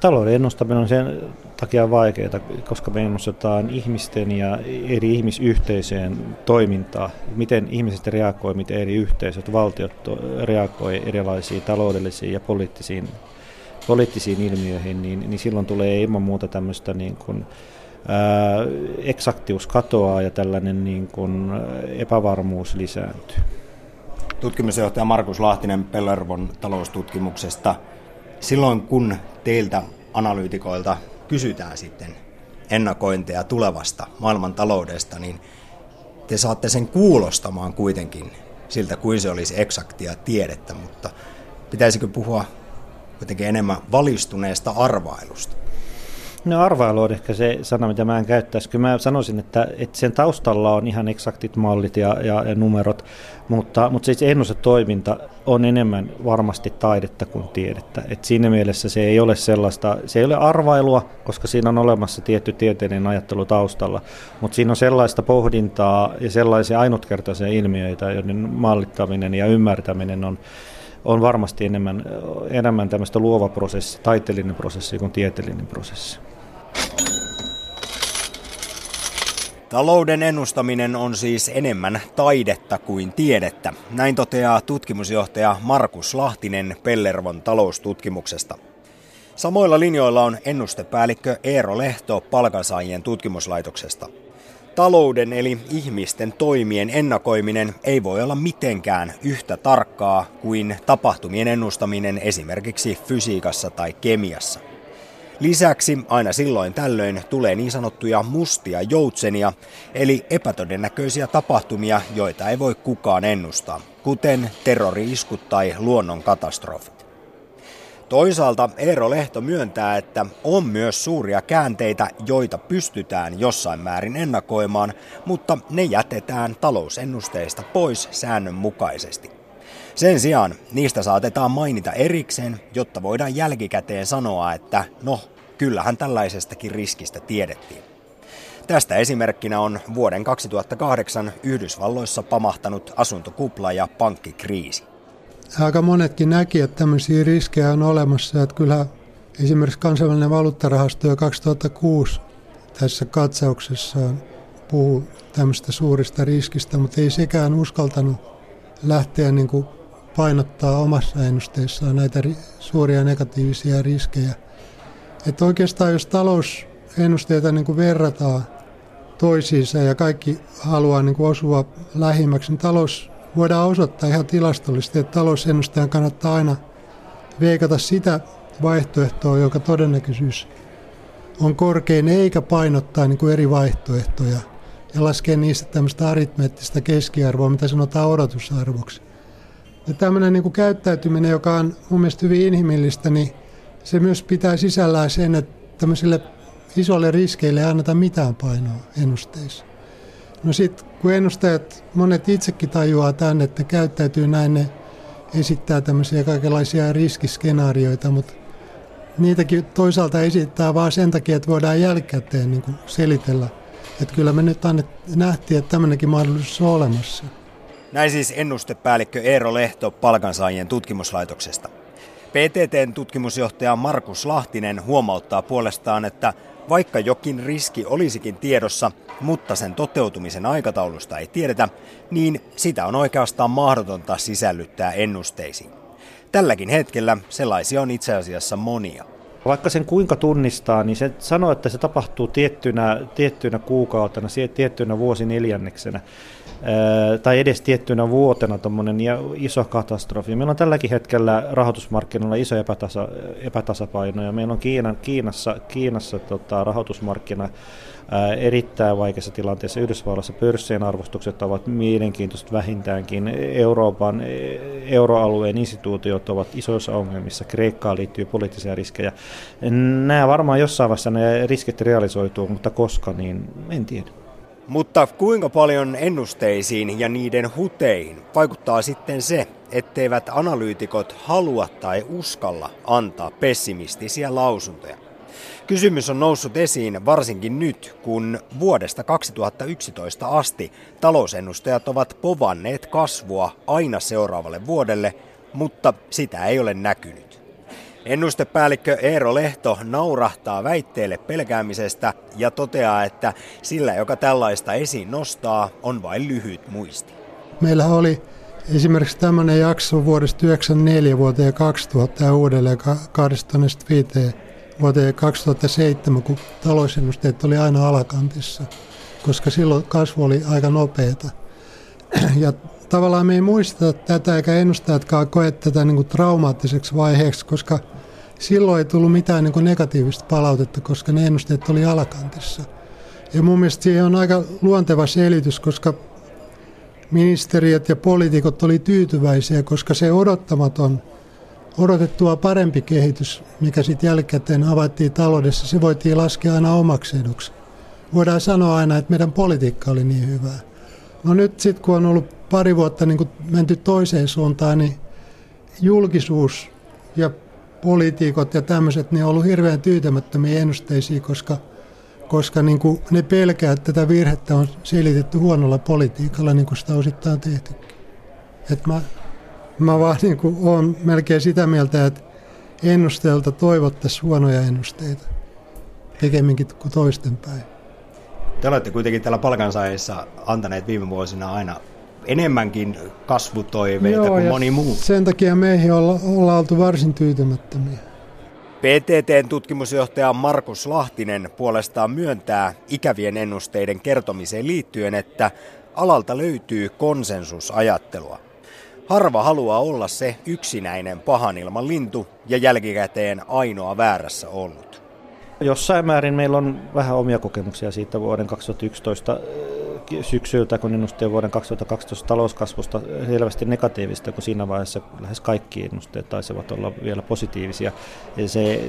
Talouden ennustaminen on sen takia vaikeaa, koska me ennustetaan ihmisten ja eri ihmisyhteisöjen toimintaa, miten ihmiset reagoivat, miten eri yhteisöt, valtiot reagoivat erilaisiin taloudellisiin ja poliittisiin, poliittisiin ilmiöihin, niin, niin silloin tulee ilman muuta tämmöistä niin kuin, ää, eksaktius katoaa ja tällainen niin kuin epävarmuus lisääntyy. Tutkimusjohtaja Markus Lahtinen Pellervon taloustutkimuksesta. Silloin kun teiltä analyytikoilta kysytään sitten ennakointeja tulevasta maailman taloudesta, niin te saatte sen kuulostamaan kuitenkin siltä kuin se olisi eksaktia tiedettä, mutta pitäisikö puhua kuitenkin enemmän valistuneesta arvailusta? No arvailu on ehkä se sana, mitä mä en käyttäisi. Kyllä mä sanoisin, että, että sen taustalla on ihan eksaktit mallit ja, ja, ja numerot, mutta, mutta siis ennustetoiminta on enemmän varmasti taidetta kuin tiedettä. Et siinä mielessä se ei ole sellaista, se ei ole arvailua, koska siinä on olemassa tietty tieteellinen ajattelu taustalla, mutta siinä on sellaista pohdintaa ja sellaisia ainutkertaisia ilmiöitä, joiden mallittaminen ja ymmärtäminen on on varmasti enemmän, enemmän tämmöistä luova prosessi, taiteellinen prosessi kuin tieteellinen prosessi. Talouden ennustaminen on siis enemmän taidetta kuin tiedettä. Näin toteaa tutkimusjohtaja Markus Lahtinen Pellervon taloustutkimuksesta. Samoilla linjoilla on ennustepäällikkö Eero Lehto palkansaajien tutkimuslaitoksesta. Talouden eli ihmisten toimien ennakoiminen ei voi olla mitenkään yhtä tarkkaa kuin tapahtumien ennustaminen esimerkiksi fysiikassa tai kemiassa. Lisäksi aina silloin tällöin tulee niin sanottuja mustia joutsenia, eli epätodennäköisiä tapahtumia, joita ei voi kukaan ennustaa, kuten terrori-iskut tai luonnonkatastrofit. Toisaalta Eero Lehto myöntää, että on myös suuria käänteitä, joita pystytään jossain määrin ennakoimaan, mutta ne jätetään talousennusteista pois säännönmukaisesti. Sen sijaan niistä saatetaan mainita erikseen, jotta voidaan jälkikäteen sanoa, että no, kyllähän tällaisestakin riskistä tiedettiin. Tästä esimerkkinä on vuoden 2008 Yhdysvalloissa pamahtanut asuntokupla ja pankkikriisi. Aika monetkin näki, että tämmöisiä riskejä on olemassa. Että kyllä esimerkiksi kansainvälinen valuuttarahasto jo 2006 tässä katsauksessaan puhuu tämmöistä suurista riskistä, mutta ei sekään uskaltanut lähteä niin kuin painottaa omassa ennusteessaan näitä suuria negatiivisia riskejä. Että oikeastaan jos talousennusteita niin kuin verrataan toisiinsa ja kaikki haluaa niin kuin osua lähimmäksi, niin talous voidaan osoittaa ihan tilastollisesti, että talousennustajan kannattaa aina veikata sitä vaihtoehtoa, joka todennäköisyys on korkein, eikä painottaa niin kuin eri vaihtoehtoja ja laskea niistä tämmöistä aritmeettista keskiarvoa, mitä sanotaan odotusarvoksi. Ja tämmöinen niin kuin käyttäytyminen, joka on mun mielestä hyvin inhimillistä, niin se myös pitää sisällään sen, että tämmöisille isoille riskeille ei anneta mitään painoa ennusteissa. No sitten kun ennustajat, monet itsekin tajuaa tämän, että käyttäytyy näin, ne esittää tämmöisiä kaikenlaisia riskiskenaarioita, mutta niitäkin toisaalta esittää vaan sen takia, että voidaan jälkikäteen niin selitellä. Että kyllä me nyt annet, nähtiin, että tämmöinenkin mahdollisuus on olemassa. Näin siis ennustepäällikkö Eero Lehto palkansaajien tutkimuslaitoksesta. PTTn tutkimusjohtaja Markus Lahtinen huomauttaa puolestaan, että vaikka jokin riski olisikin tiedossa, mutta sen toteutumisen aikataulusta ei tiedetä, niin sitä on oikeastaan mahdotonta sisällyttää ennusteisiin. Tälläkin hetkellä sellaisia on itse asiassa monia. Vaikka sen kuinka tunnistaa, niin se sanoo, että se tapahtuu tiettynä, tiettynä kuukautena, tiettynä vuosineljänneksenä tai edes tiettynä vuotena tuommoinen iso katastrofi. Meillä on tälläkin hetkellä rahoitusmarkkinoilla iso epätasa, epätasapaino ja meillä on Kiinan, Kiinassa, Kiinassa tota, rahoitusmarkkina erittäin vaikeassa tilanteessa. Yhdysvalloissa pörssien arvostukset ovat mielenkiintoiset vähintäänkin. Euroopan euroalueen instituutiot ovat isoissa ongelmissa. Kreikkaan liittyy poliittisia riskejä. Nämä varmaan jossain vaiheessa nämä riskit realisoituu, mutta koska, niin en tiedä. Mutta kuinka paljon ennusteisiin ja niiden huteihin vaikuttaa sitten se, etteivät analyytikot halua tai uskalla antaa pessimistisiä lausuntoja? Kysymys on noussut esiin varsinkin nyt, kun vuodesta 2011 asti talousennustajat ovat povanneet kasvua aina seuraavalle vuodelle, mutta sitä ei ole näkynyt. Ennustepäällikkö Eero Lehto naurahtaa väitteelle pelkäämisestä ja toteaa, että sillä, joka tällaista esiin nostaa, on vain lyhyt muisti. Meillä oli esimerkiksi tämmöinen jakso vuodesta 1994 vuoteen 2000 ja uudelleen 25 vuoteen 2007, kun talousennusteet oli aina alakantissa, koska silloin kasvu oli aika nopeata. Ja tavallaan me ei muisteta tätä eikä ennustajatkaan koe tätä niin kuin traumaattiseksi vaiheeksi, koska silloin ei tullut mitään niin kuin negatiivista palautetta, koska ne ennusteet oli alakantissa. Ja mun mielestä siihen on aika luonteva selitys, koska ministeriöt ja poliitikot oli tyytyväisiä, koska se odottamaton, odotettua parempi kehitys, mikä sitten jälkikäteen havaittiin taloudessa, se voitiin laskea aina omaksi eduksi. Voidaan sanoa aina, että meidän politiikka oli niin hyvää. No nyt sitten kun on ollut pari vuotta niin menty toiseen suuntaan, niin julkisuus ja poliitikot ja tämmöiset, niin on ollut hirveän tyytymättömiä ennusteisiin, koska, koska niin kuin ne pelkää, että tätä virhettä on selitetty huonolla politiikalla, niin kuin sitä osittain tehty. Et mä, mä vaan niin kuin olen melkein sitä mieltä, että ennusteelta toivottaisiin huonoja ennusteita pikemminkin kuin toistenpäin. Te olette kuitenkin täällä palkansaajissa antaneet viime vuosina aina enemmänkin kasvutoiveita Joo, kuin moni muu. Sen takia meihin olla, ollaan oltu varsin tyytymättömiä. PTTn tutkimusjohtaja Markus Lahtinen puolestaan myöntää ikävien ennusteiden kertomiseen liittyen, että alalta löytyy konsensusajattelua. Harva haluaa olla se yksinäinen pahan ilman lintu ja jälkikäteen ainoa väärässä ollut. Jossain määrin meillä on vähän omia kokemuksia siitä vuoden 2011 äh, syksyltä, kun ennusteen vuoden 2012 talouskasvusta selvästi negatiivista, kun siinä vaiheessa lähes kaikki ennusteet taisivat olla vielä positiivisia. Ja se,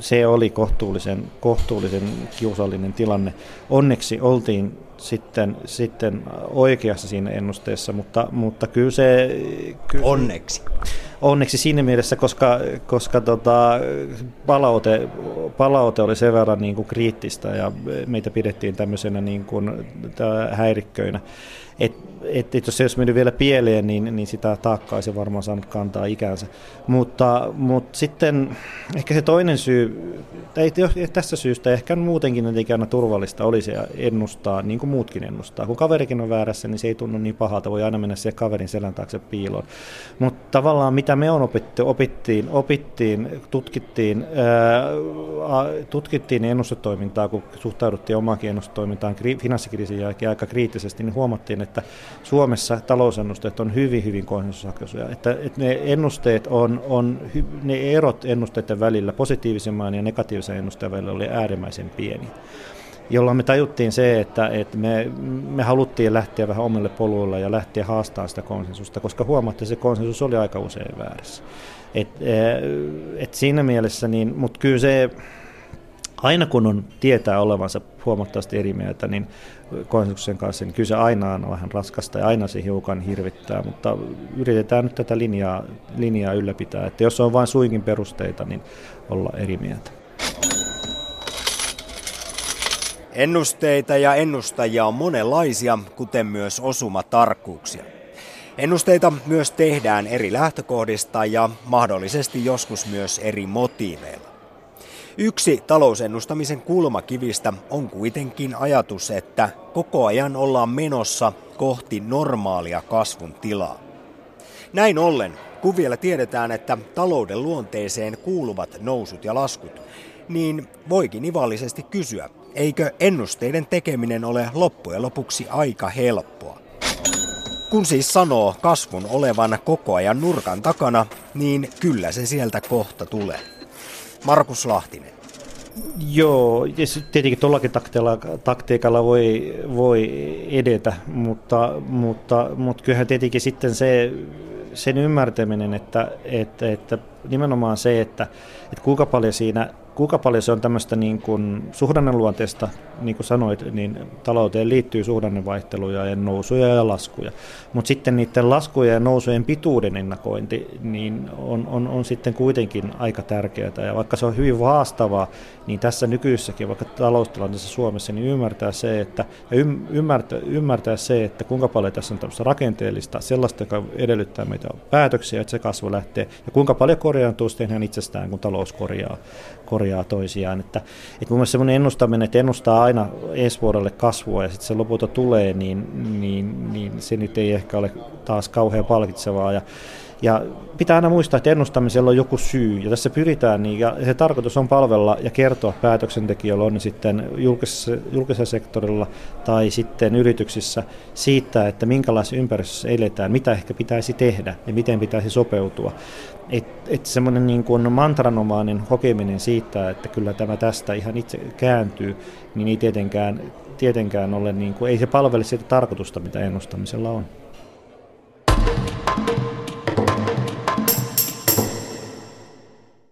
se oli kohtuullisen, kohtuullisen kiusallinen tilanne. Onneksi oltiin sitten, sitten oikeassa siinä ennusteessa, mutta, mutta kyllä se... Kyllä, Onneksi onneksi siinä mielessä, koska, koska tota, palaute, palaute oli sen verran niin kuin kriittistä ja meitä pidettiin tämmöisenä niin kuin, häirikköinä. Et, et, et jos se olisi mennyt vielä pieleen, niin, niin sitä taakkaa olisi varmaan saanut kantaa ikänsä. Mutta, mutta sitten ehkä se toinen syy, tai tästä syystä ehkä muutenkin että aina turvallista olisi ennustaa, niin kuin muutkin ennustaa. Kun kaverikin on väärässä, niin se ei tunnu niin pahalta, voi aina mennä siihen kaverin selän taakse piiloon. Mutta tavallaan mitä me on opittu, opittiin, opittiin tutkittiin, ää, tutkittiin ennustetoimintaa, kun suhtauduttiin omaankin ennustetoimintaan finanssikriisin jälkeen aika kriittisesti, niin huomattiin, että Suomessa talousennusteet on hyvin, hyvin konsensushakuisia. Että, että ne ennusteet on, on, ne erot ennusteiden välillä, positiivisemman ja negatiivisen ennusteen välillä oli äärimmäisen pieni jolloin me tajuttiin se, että, että me, me haluttiin lähteä vähän omille poluille ja lähteä haastamaan sitä konsensusta, koska huomattiin, että se konsensus oli aika usein väärässä. Et, et siinä mielessä, niin, mutta kyllä se, aina kun on tietää olevansa huomattavasti eri mieltä, niin konsensuksen kanssa, niin kyllä se aina on vähän raskasta ja aina se hiukan hirvittää, mutta yritetään nyt tätä linjaa, linjaa ylläpitää, että jos on vain suinkin perusteita, niin olla eri mieltä. Ennusteita ja ennustajia on monenlaisia, kuten myös osumatarkkuuksia. Ennusteita myös tehdään eri lähtökohdista ja mahdollisesti joskus myös eri motiiveilla. Yksi talousennustamisen kulmakivistä on kuitenkin ajatus, että koko ajan ollaan menossa kohti normaalia kasvun tilaa. Näin ollen, kun vielä tiedetään, että talouden luonteeseen kuuluvat nousut ja laskut, niin voikin ivallisesti kysyä, eikö ennusteiden tekeminen ole loppujen lopuksi aika helppoa. Kun siis sanoo kasvun olevan koko ajan nurkan takana, niin kyllä se sieltä kohta tulee. Markus Lahtinen. Joo, ja tietenkin tuollakin taktiikalla, voi, voi edetä, mutta, mutta, mutta kyllähän tietenkin sitten se, sen ymmärtäminen, että, että, että nimenomaan se, että, että kuinka paljon siinä kuinka paljon se on tämmöistä niin kuin suhdanneluonteesta, niin kuin sanoit, niin talouteen liittyy suhdannevaihteluja ja nousuja ja laskuja. Mutta sitten niiden laskujen ja nousujen pituuden ennakointi niin on, on, on sitten kuitenkin aika tärkeää. Ja vaikka se on hyvin haastavaa, niin tässä nykyisessäkin, vaikka taloustilanteessa Suomessa, niin ymmärtää se, että, ymmärtää, ymmärtää se, että kuinka paljon tässä on tämmöistä rakenteellista, sellaista, joka edellyttää meitä päätöksiä, että se kasvu lähtee, ja kuinka paljon korjaantuu sitten ihan itsestään, kun talous korjaa, korjaa toisiaan. Että, että mun mielestä semmoinen ennustaminen, että ennustaa aina ensi vuodelle kasvua ja sitten se lopulta tulee, niin, niin, niin se nyt ei ehkä ole taas kauhean palkitsevaa. Ja, ja pitää aina muistaa, että ennustamisella on joku syy, ja tässä pyritään, niin, ja se tarkoitus on palvella ja kertoa päätöksentekijöille, on sitten julkisessa, julkisella sektorilla tai sitten yrityksissä, siitä, että minkälaisessa ympäristössä eletään, mitä ehkä pitäisi tehdä ja miten pitäisi sopeutua. Että et semmoinen niin kuin mantranomainen hokeminen siitä, että kyllä tämä tästä ihan itse kääntyy, niin ei tietenkään, tietenkään ole, niin kuin, ei se palvele sitä tarkoitusta, mitä ennustamisella on.